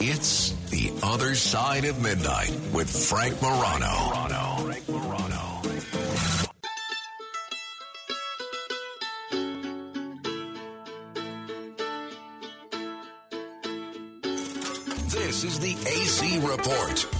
It's The Other Side of Midnight with Frank Morano. Frank Morano. This is the AC Report.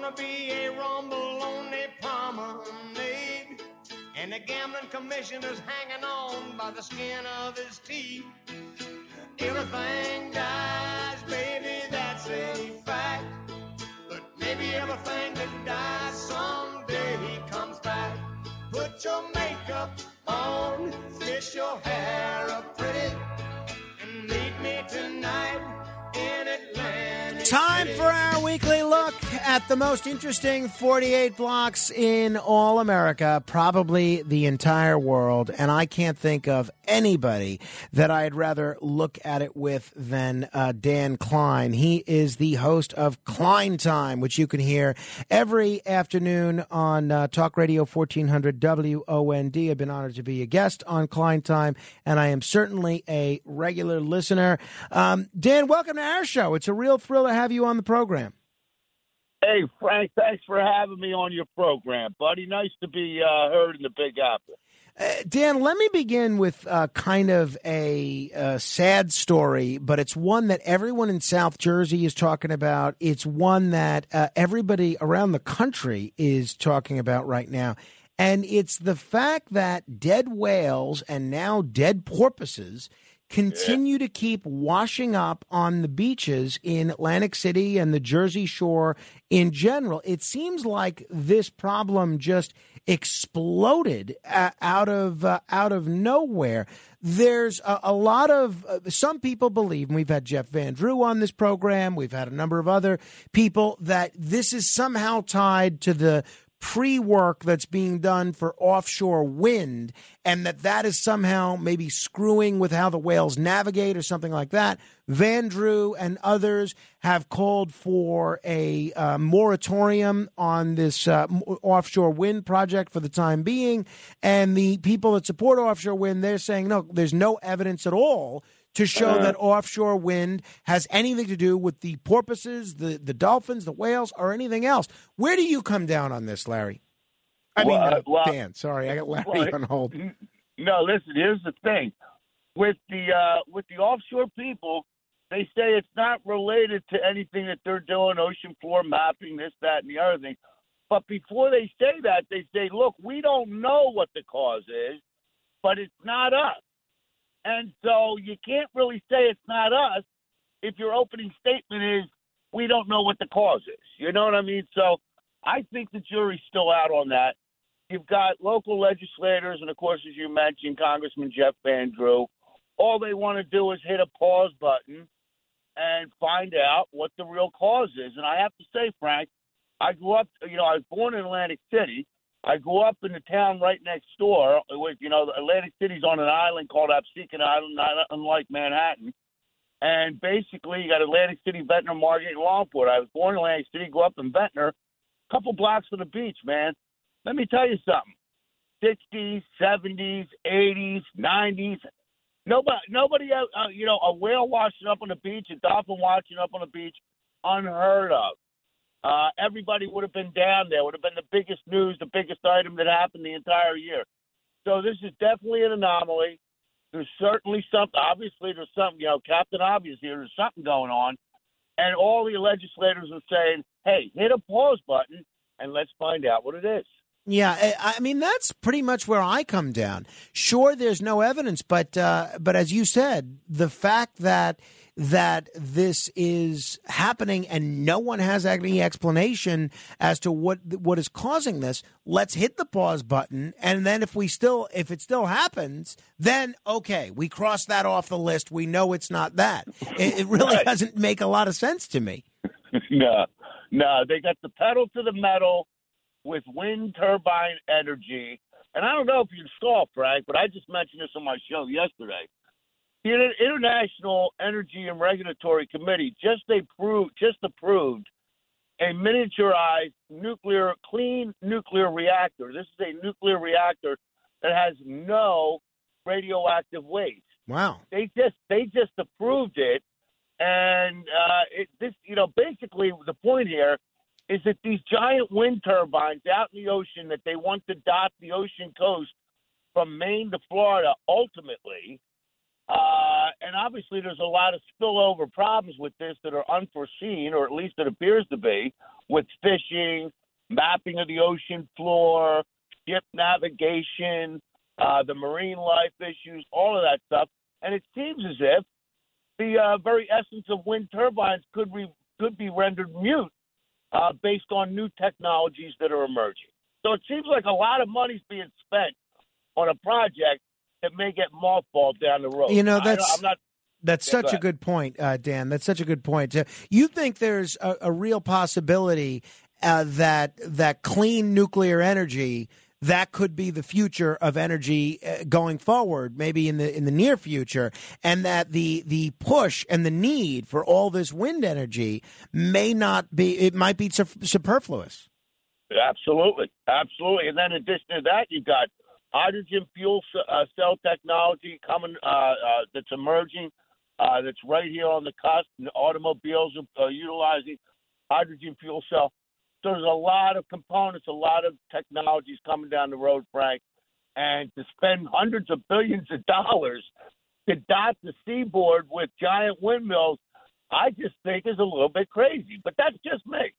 Gonna be a rumble on the promenade. And the gambling commissioner's hanging on by the skin of his teeth. Everything dies, baby, that's a fact. But maybe everything that dies someday comes back. Put your makeup on, fish your hair up pretty, and meet me tonight in Atlantic Time City. for our weekly look at the most interesting 48 blocks in all America, probably the entire world. And I can't think of anybody that I'd rather look at it with than uh, Dan Klein. He is the host of Klein Time, which you can hear every afternoon on uh, Talk Radio 1400 WOND. I've been honored to be a guest on Klein Time, and I am certainly a regular listener. Um, Dan, welcome to our show. It's a real thrill to have you on the program. Hey, Frank, thanks for having me on your program, buddy. Nice to be uh, heard in the Big Apple. Uh, Dan, let me begin with uh, kind of a, sad story, but it's one that everyone in South Jersey is talking about. It's one that uh, everybody around the country is talking about right now. And it's the fact that dead whales and now dead porpoises continue to keep washing up on the beaches in Atlantic City and the Jersey Shore in general. It seems like this problem just exploded uh, out of uh, out of nowhere. There's a, a lot of uh, some people believe, and we've had Jeff Van Drew on this program. We've had a number of other people that this is somehow tied to the pre work that's being done for offshore wind, and that that is somehow maybe screwing with how the whales navigate or something like that. Van Drew and others have called for a uh, moratorium on this uh, offshore wind project for the time being. And the people that support offshore wind, they're saying, no, there's no evidence at all to show that offshore wind has anything to do with the porpoises, the, the dolphins, the whales, or anything else. Where do you come down on this, Larry? I mean, Well, uh, well- Dan. Sorry, I got Larry well, on hold. No, listen. Here's the thing: with the uh, with the offshore people, they say it's not related to anything that they're doing, ocean floor mapping, this, that, and the other thing. But before they say that, they say, "Look, we don't know what the cause is, but it's not us." And so you can't really say it's not us if your opening statement is, "We don't know what the cause is." You know what I mean? So I think the jury's still out on that. You've got local legislators, and of course, as you mentioned, Congressman Jeff Van Drew. All they want to do is hit a pause button and find out what the real cause is. And I have to say, Frank, I grew up, you know, I was born in Atlantic City. I grew up in the town right next door. With, you know, Atlantic City's on an island called Absecon Island, not unlike Manhattan. And basically, you got Atlantic City, Ventnor, Margate, and Longport. I was born in Atlantic City, grew up in Ventnor, a couple blocks from the beach, man. Let me tell you something. 60s, 70s, 80s, 90s. Nobody, nobody, uh, uh, you know, a whale washing up on the beach, a dolphin washing up on the beach, unheard of. Uh, everybody would have been down there. Would have been the biggest news, the biggest item that happened the entire year. So this is definitely an anomaly. There's certainly something. Obviously, there's something. You know, Captain Obvious here. There's something going on, and all the legislators are saying, "Hey, hit a pause button and let's find out what it is." Yeah, I mean that's pretty much where I come down. Sure, there's no evidence, but uh, but as you said, the fact that that this is happening and no one has any explanation as to what what is causing this, let's hit the pause button, and then if we still if it still happens, then okay, we cross that off the list. We know it's not that. It, it really Right. doesn't make a lot of sense to me. no, no, they got the pedal to the metal with wind turbine energy. And I don't know if you saw, Frank, but I just mentioned this on my show yesterday. The International Energy and Regulatory Committee just approved just approved a miniaturized nuclear clean nuclear reactor. This is a nuclear reactor that has no radioactive waste Wow. they just they just approved it, and uh, it, this you know basically the point here is that these giant wind turbines out in the ocean that they want to dot the ocean coast from Maine to Florida ultimately. Uh, and obviously, there's a lot of spillover problems with this that are unforeseen, or at least it appears to be, with fishing, mapping of the ocean floor, ship navigation, uh, the marine life issues, all of that stuff. And it seems as if the uh, very essence of wind turbines could re- could be rendered mute uh, based on new technologies that are emerging. So it seems like a lot of money's being spent on a project that may get mothballed down the road. You know, that's- I'm not. That's Yeah, go such a good point, uh, Dan. That's such a good point. Uh, you think there's a, a real possibility uh, that that clean nuclear energy that could be the future of energy uh, going forward, maybe in the in the near future, and that the the push and the need for all this wind energy may not be. It might be su- superfluous. Absolutely, absolutely. And then in addition to that, you've got hydrogen fuel uh, cell technology coming uh, uh, that's emerging. Uh, that's right here on the cusp. And automobiles are uh, utilizing hydrogen fuel cell. So there's a lot of components, a lot of technologies coming down the road, Frank. And to spend hundreds of billions of dollars to dot the seaboard with giant windmills, I just think is a little bit crazy. But that's just me.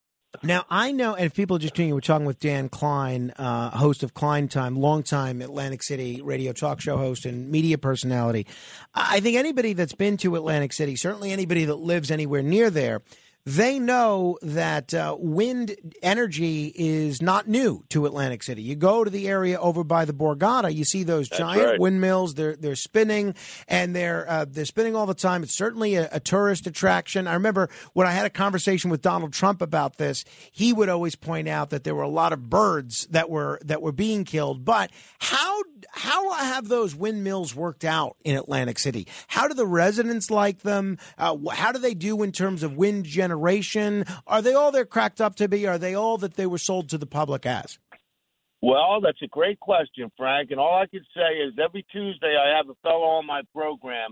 Now I know, and if people are just tuning, in, we're talking with Dan Klein, uh, host of Klein Time, longtime Atlantic City radio talk show host and media personality. I think anybody that's been to Atlantic City, certainly anybody that lives anywhere near there, they know that uh, wind energy is not new to Atlantic City. You go to the area over by the Borgata, you see those giant right. windmills. They're they're spinning, and they're uh, they're spinning all the time. It's certainly a, a tourist attraction. I remember when I had a conversation with Donald Trump about this. He would always point out that there were a lot of birds that were that were being killed. But how how have those windmills worked out in Atlantic City? How do the residents like them? Uh, how do they do in terms of wind generation? Are they all they're cracked up to be? Are they all that they were sold to the public as? Well, that's a great question, Frank. And all I can say is every Tuesday I have a fellow on my program,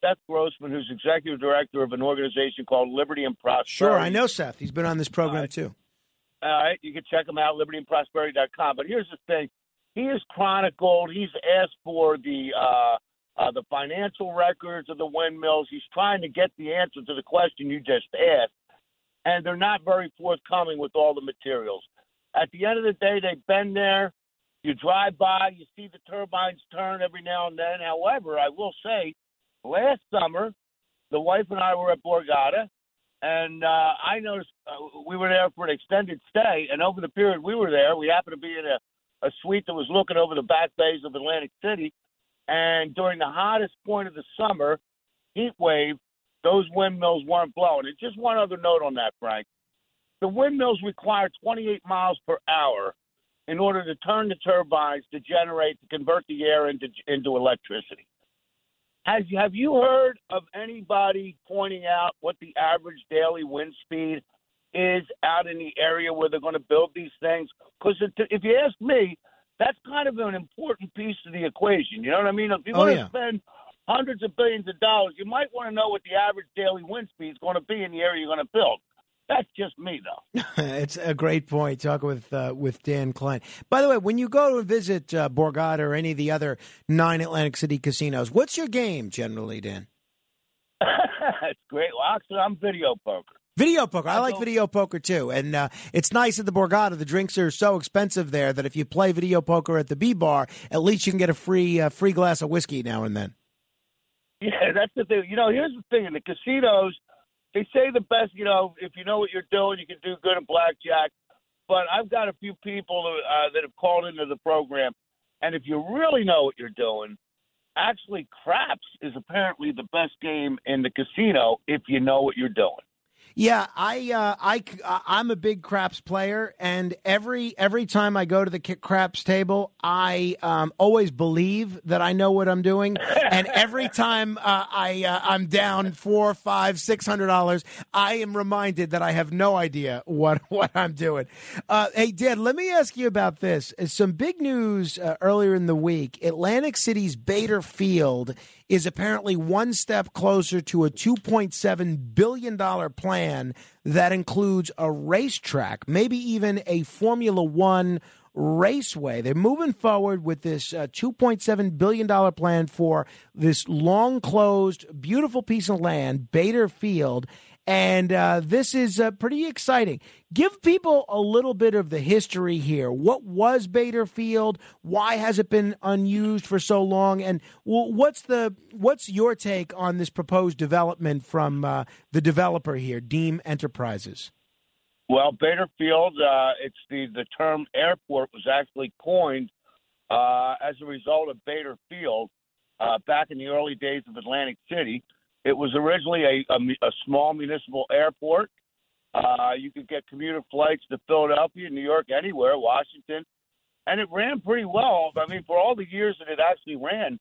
Seth Grossman, who's executive director of an organization called Liberty and Prosperity. Sure, I know Seth. He's been on this program too. All right, you can check him out, libertyandprosperity.com. But here's the thing: he has chronicled. He's asked for the uh, uh, the financial records of the windmills. He's trying to get the answer to the question you just asked, and they're not very forthcoming with all the materials. At the end of the day, they've been there. You drive by, you see the turbines turn every now and then. However, I will say, last summer, the wife and I were at Borgata, and uh, I noticed uh, we were there for an extended stay, and over the period we were there, we happened to be in a, a suite that was looking over the back bays of Atlantic City. And during the hottest point of the summer, heat wave, those windmills weren't blowing. And just one other note on that, Frank. The windmills require 28 miles per hour in order to turn the turbines to generate to convert the air into into electricity. Has have you heard of anybody pointing out what the average daily wind speed is out in the area where they're going to build these things? Because if you ask me, that's kind of an important piece of the equation. You know what I mean? If you Oh, want to yeah. spend hundreds of billions of dollars, you might want to know what the average daily wind speed is going to be in the area you're going to build. That's just me, though. it's a great point. Talking with uh, with Dan Klein. By the way, when you go to visit uh, Borgata or any of the other nine Atlantic City casinos, what's your game generally, Dan? it's great. Well, actually, I'm video poker. Video poker. I like video poker too, and uh, it's nice at the Borgata. The drinks are so expensive there that if you play video poker at the B bar, at least you can get a free uh, free glass of whiskey now and then. Yeah, that's the thing. You know, here's the thing: in the casinos, they say the best. You know, if you know what you're doing, you can do good at blackjack. But I've got a few people uh, that have called into the program, and if you really know what you're doing, actually, craps is apparently the best game in the casino if you know what you're doing. Yeah, I uh, I I'm a big craps player, and every every time I go to the craps table, I um, always believe that I know what I'm doing, and every time uh, I uh, I'm down four, five, six hundred dollars, I am reminded that I have no idea what what I'm doing. Uh, hey, Dad, let me ask you about this. Some big news uh, earlier in the week: Atlantic City's Bader Field is apparently one step closer to a $2.7 billion plan that includes a racetrack, maybe even a Formula One raceway. They're moving forward with this uh, $2.7 billion plan for this long closed, beautiful piece of land, Bader Field. And uh, this is uh, pretty exciting. Give people a little bit of the history here. What was Bader Field? Why has it been unused for so long? And what's the what's your take on this proposed development from uh, the developer here, Deem Enterprises? Well, Bader Field, uh, it's the the term airport was actually coined uh, as a result of Bader Field uh, back in the early days of Atlantic City it was originally a, a, a small municipal airport. Uh, you could get commuter flights to Philadelphia, New York, anywhere, Washington, and it ran pretty well. I mean, for all the years that it actually ran,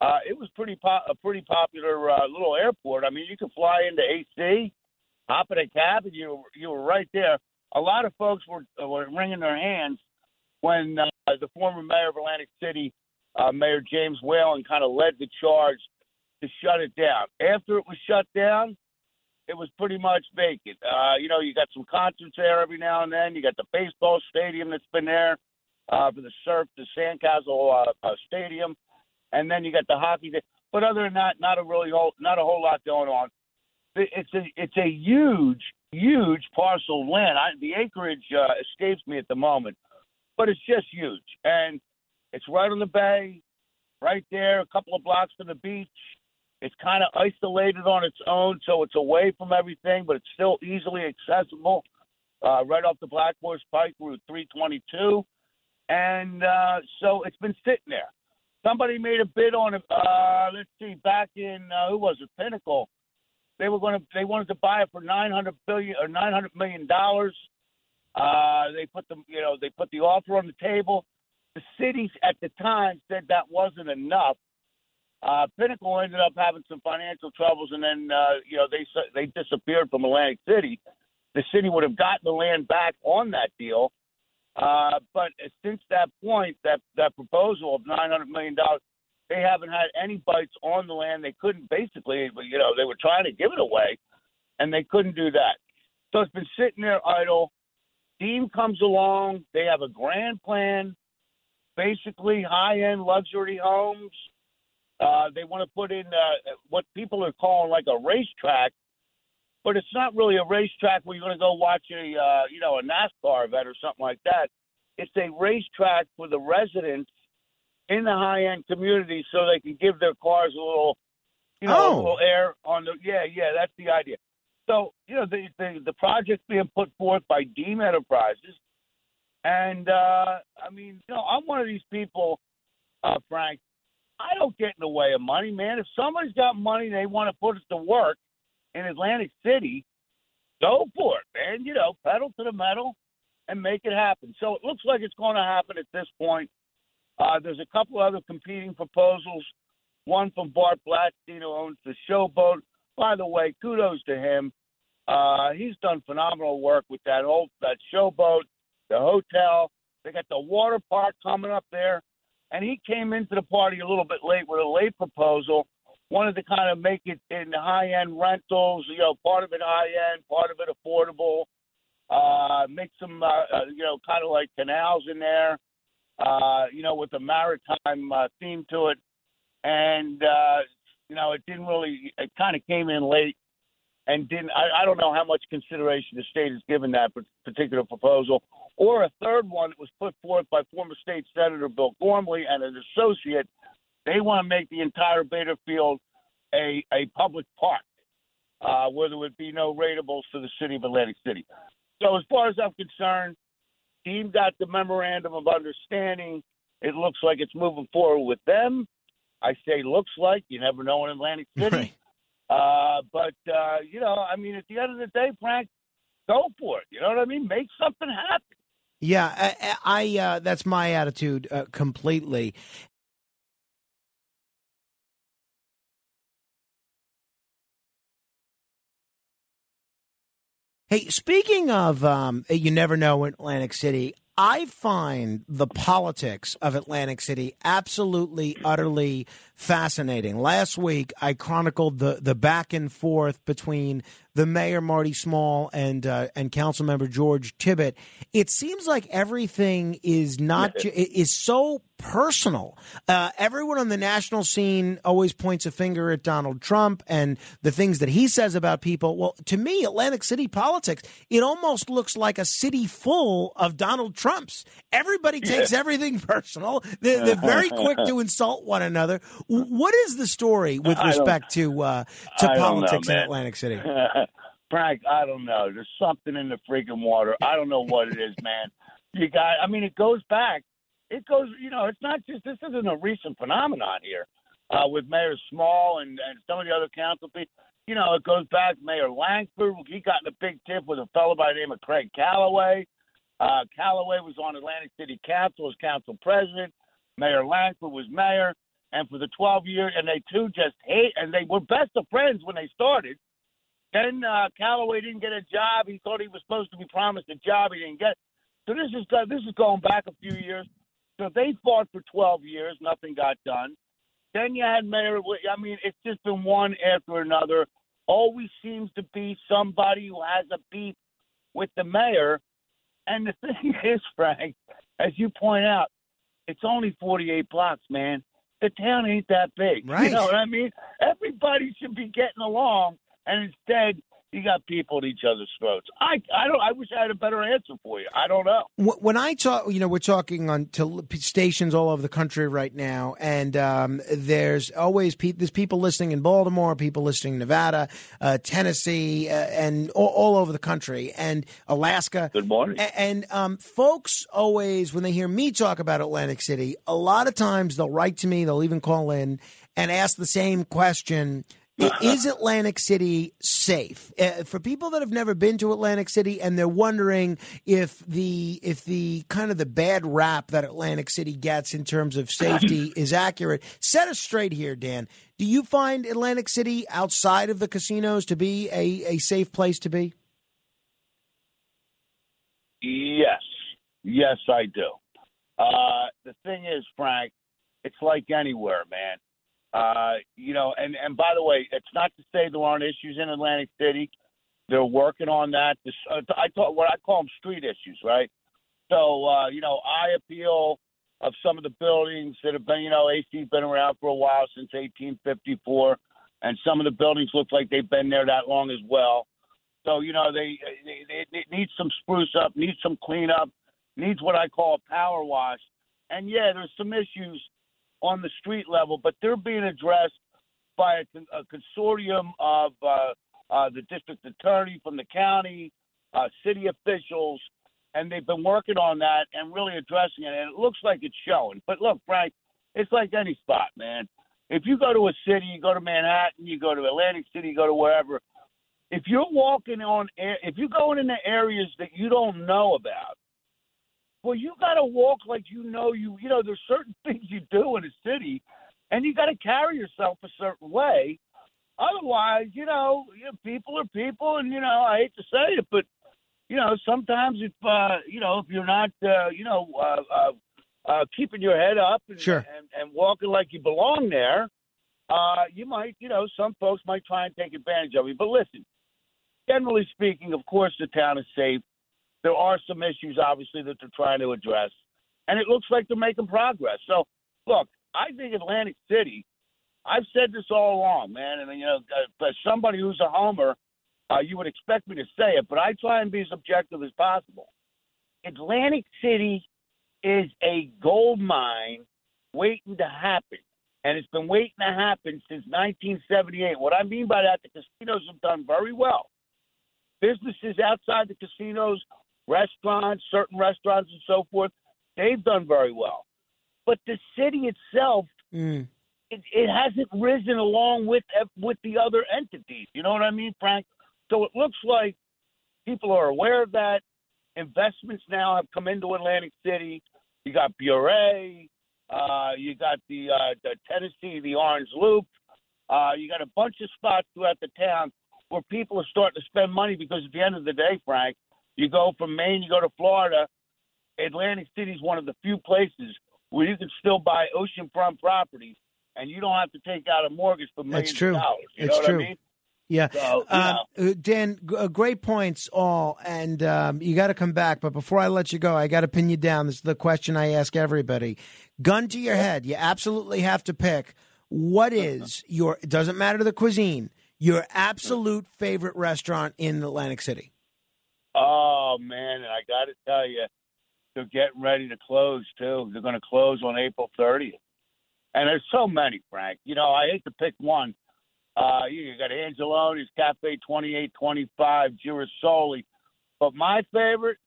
uh, it was pretty po- a pretty popular uh, little airport. I mean, you could fly into AC, hop in a cab, and you you were right there. A lot of folks were were wringing their hands when uh, the former mayor of Atlantic City, uh, Mayor James Whelan, kind of led the charge to shut it down. After it was shut down, it was pretty much vacant. Uh, you know, you got some concerts there every now and then. You got the baseball stadium that's been there uh, for the surf, the Sandcastle uh, uh, Stadium, and then you got the hockey. But other than that, not a really whole, not a whole lot going on. It's a it's a huge huge parcel of land. I, the acreage uh, escapes me at the moment, but it's just huge, and it's right on the bay, right there, a couple of blocks from the beach. It's kind of isolated on its own, so it's away from everything, but it's still easily accessible uh, right off the Black Horse Pike Route 322. And uh, so it's been sitting there. Somebody made a bid on it. Uh, let's see, back in uh, who was it? Pinnacle. They were going to. They wanted to buy it for nine hundred billion or nine hundred million dollars. Uh, they put the, you know, they put the offer on the table. The cities at the time said that wasn't enough, uh, Pinnacle ended up having some financial troubles, and then uh, you know they they disappeared from Atlantic City. The city would have gotten the land back on that deal, uh, but since that point, that that proposal of nine hundred million dollars, they haven't had any bites on the land. They couldn't basically, you know, they were trying to give it away, and they couldn't do that. So it's been sitting there idle. Deem comes along. They have a grand plan, basically high-end luxury homes uh, they want to put in uh, what people are calling like a racetrack, but it's not really a racetrack where you're going to go watch a uh, you know a NASCAR event or something like that. It's a racetrack for the residents in the high end community, so they can give their cars a little, you know, oh. a little air on the. Yeah, yeah, that's the idea. So you know the the, the project being put forth by Deem Enterprises, and uh, I mean, you know, I'm one of these people, uh, Frank, I don't get in the way of money, man. If somebody's got money and they want to put it to work in Atlantic City, go for it, man. You know, pedal to the metal and make it happen. So it looks like it's going to happen at this point. Uh, there's a couple other competing proposals. One from Bart Blatstein, who owns the Showboat. By the way, kudos to him. Uh, he's done phenomenal work with that old that Showboat, the hotel. They got the water park coming up there and he came into the party a little bit late with a late proposal wanted to kind of make it in high end rentals. You know, part of it high end, part of it affordable. Uh, make some, uh, uh, you know, kind of like canals in there. Uh, you know, with a maritime uh, theme to it, and uh, you know, it didn't really. It kind of came in late and didn't. I, I don't know how much consideration the state has given that particular proposal. Or a third one that was put forth by former state senator Bill Gormley and an associate. They want to make the entire Bader Field a a public park uh, where there would be no ratables for the city of Atlantic City. So as far as I'm concerned, Deem got the memorandum of understanding. It looks like it's moving forward with them. I say looks like. You never know in Atlantic City. Right. Uh, but uh, you know, I mean, at the end of the day, Frank, go for it. You know what I mean? Make something happen. Yeah, I, I uh, that's my attitude uh, completely. Hey, speaking of, um, you never know in Atlantic City. I find the politics of Atlantic City absolutely, utterly fascinating. Last week, I chronicled the, the back and forth between the mayor Marty Small and uh, and council member George Tibbitt. It seems like everything is not is so personal. Uh, everyone on the national scene always points a finger at Donald Trump and the things that he says about people. Well, to me, Atlantic City politics, it almost looks like a city full of Donald Trumps. Everybody takes yeah. everything personal. They're, they're, very quick to insult one another. What is the story with respect to uh, to politics know, in Atlantic City? Frank, I don't know. There's something in the freaking water. I don't know what it is, man. You got. I mean, it goes back. It goes. You know, it's not just. This isn't a recent phenomenon here uh, with Mayor Small and and some of the other council people. You know, it goes back. Mayor Langford. He got in a big tip with a fellow by the name of Craig Callaway. Uh, Callaway was on Atlantic City Council as council president. Mayor Langford was mayor. And for the 12 years, and they two just hate, and they were best of friends when they started. Then uh, Callaway didn't get a job. He thought he was supposed to be promised a job. He didn't get. So this is this is going back a few years. So they fought for 12 years. Nothing got done. Then you had Mayor. I mean, it's just been one after another. Always seems to be somebody who has a beef with the mayor. And the thing is, Frank, as you point out, it's only 48 blocks, man. The town ain't that big. Right. You know what I mean? Everybody should be getting along and instead you got people at each other's throats. I I don't. I wish I had a better answer for you. I don't know. When I talk, you know, we're talking on to stations all over the country right now, and um, there's always pe- there's people listening in Baltimore, people listening in Nevada, uh, Tennessee, uh, and all, all, over the country, and Alaska. Good morning. And, and um, folks always, when they hear me talk about Atlantic City, a lot of times they'll write to me, they'll even call in and ask the same question is Atlantic City safe uh, for people that have never been to Atlantic City and they're wondering if the if the kind of the bad rap that Atlantic City gets in terms of safety is accurate? Set us straight here, Dan. Do you find Atlantic City outside of the casinos to be a, a safe place to be? Yes, yes, I do. Uh, the thing is, Frank, it's like anywhere, man uh, you know, and and by the way, it's not to say there aren't issues in Atlantic City. They're working on that. This, uh, I thought what I call them street issues, right? So uh, you know, I appeal of some of the buildings that have been, you know, AC's been around for a while since 1854, and some of the buildings look like they've been there that long as well. So you know, they they, they need some spruce up, need some cleanup, needs what I call a power wash. And yeah, there's some issues on the street level, but they're being addressed by a, a consortium of uh, uh, the district attorney from the county, uh, city officials, and they've been working on that and really addressing it. And it looks like it's showing. But look, Frank, it's like any spot, man. If you go to a city, you go to Manhattan, you go to Atlantic City, you go to wherever. If you're walking on, if you're going into areas that you don't know about, well, you got to walk like you know you. You know, there's certain things you do in a city, and you got to carry yourself a certain way. Otherwise, you know, you know, people are people, and you know, I hate to say it, but you know, sometimes if uh, you know, if you're not, uh, you know, uh, uh, uh, keeping your head up and, sure. and and walking like you belong there, uh, you might, you know, some folks might try and take advantage of you. But listen, generally speaking, of course, the town is safe. There are some issues, obviously, that they're trying to address, and it looks like they're making progress. So, look, I think Atlantic City. I've said this all along, man, I and you know, as somebody who's a homer, uh, you would expect me to say it, but I try and be as objective as possible. Atlantic City is a gold mine waiting to happen, and it's been waiting to happen since 1978. What I mean by that, the casinos have done very well. Businesses outside the casinos, restaurants, certain restaurants, and so forth, they've done very well. But the city itself, Mm. it, it hasn't risen along with with the other entities. You know what I mean, Frank? So it looks like people are aware of that. Investments now have come into Atlantic City. You got Bure, uh, you got the uh, the Tennessee, the Orange Loop. Uh, you got a bunch of spots throughout the town where people are starting to spend money because at the end of the day, Frank, you go from Maine, you go to Florida. Atlantic City is one of the few places where you can still buy oceanfront properties and you don't have to take out a mortgage for millions That's true. of dollars. You It's know what true. I mean? Yeah. So, Um, uh, Dan, uh, great points all, and um, you got to come back. But before I let you go, I got to pin you down. This is the question I ask everybody. Gun to your head, you absolutely have to pick. What is your? It doesn't matter the cuisine. Your absolute favorite restaurant in Atlantic City. Oh man, and I got to tell you, they're getting ready to close too. They're going to close on April 30th, and there's so many, Frank. You know, I hate to pick one. Uh, you got Angeloni's Cafe 2825, Girasoli, but my favorite,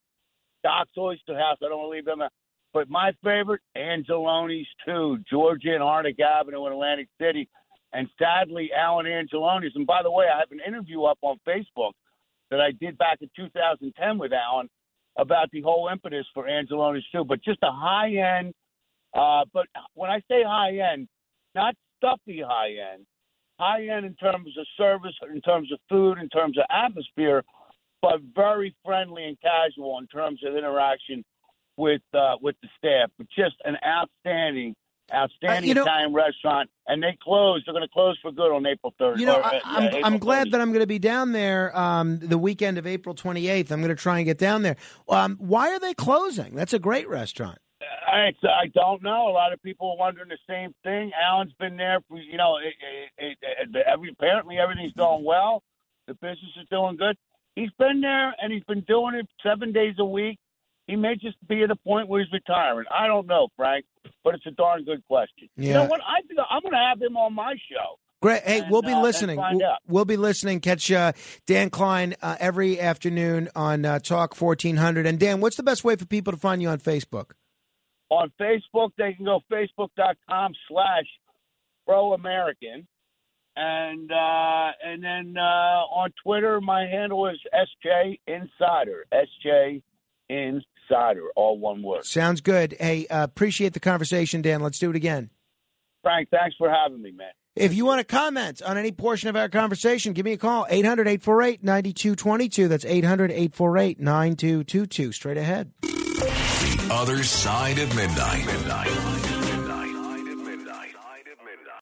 Doc's Oyster House. I don't want to leave them out. But my favorite, Angeloni's too, Georgia and Arctic Avenue in Atlantic City. And sadly, Alan Angeloni's. And by the way, I have an interview up on Facebook that I did back in 2010 with Alan about the whole impetus for Angeloni's too. But just a high end, uh, but when I say high end, not stuffy high end, high end in terms of service, in terms of food, in terms of atmosphere, but very friendly and casual in terms of interaction with uh, with the staff. But just an outstanding, outstanding Uh, you know- Italian restaurant, and they close. They're going to close for good on April 3rd. You know, or, uh, I, yeah, I'm, glad 30th. that I'm going to be down there um, the weekend of April 28th. I'm going to try and get down there. Um, why are they closing? That's a great restaurant. I, I don't know. A lot of people are wondering the same thing. Alan's been there for you know. It, it, it, every, apparently everything's going well. The business is doing good. He's been there and he's been doing it seven days a week. He may just be at a point where he's retiring. I don't know, Frank, but it's a darn good question. You know what? I think I'm going to have him on my show. Great. Hey, And, we'll be uh, listening. We'll, we'll be listening. Catch uh, Dan Klein uh, every afternoon on uh, Talk 1400. And Dan, what's the best way for people to find you on Facebook? On Facebook, they can go facebook.com slash pro American. And uh, and then uh, on Twitter, my handle is SJ Insider. SJ Insider, all one word. Sounds good. Hey, uh, appreciate the conversation, Dan. Let's do it again. Frank, thanks for having me, man. If you want to comment on any portion of our conversation, give me a call 800 848 9222. That's 800 848 9222. Straight ahead. The other side of midnight. midnight.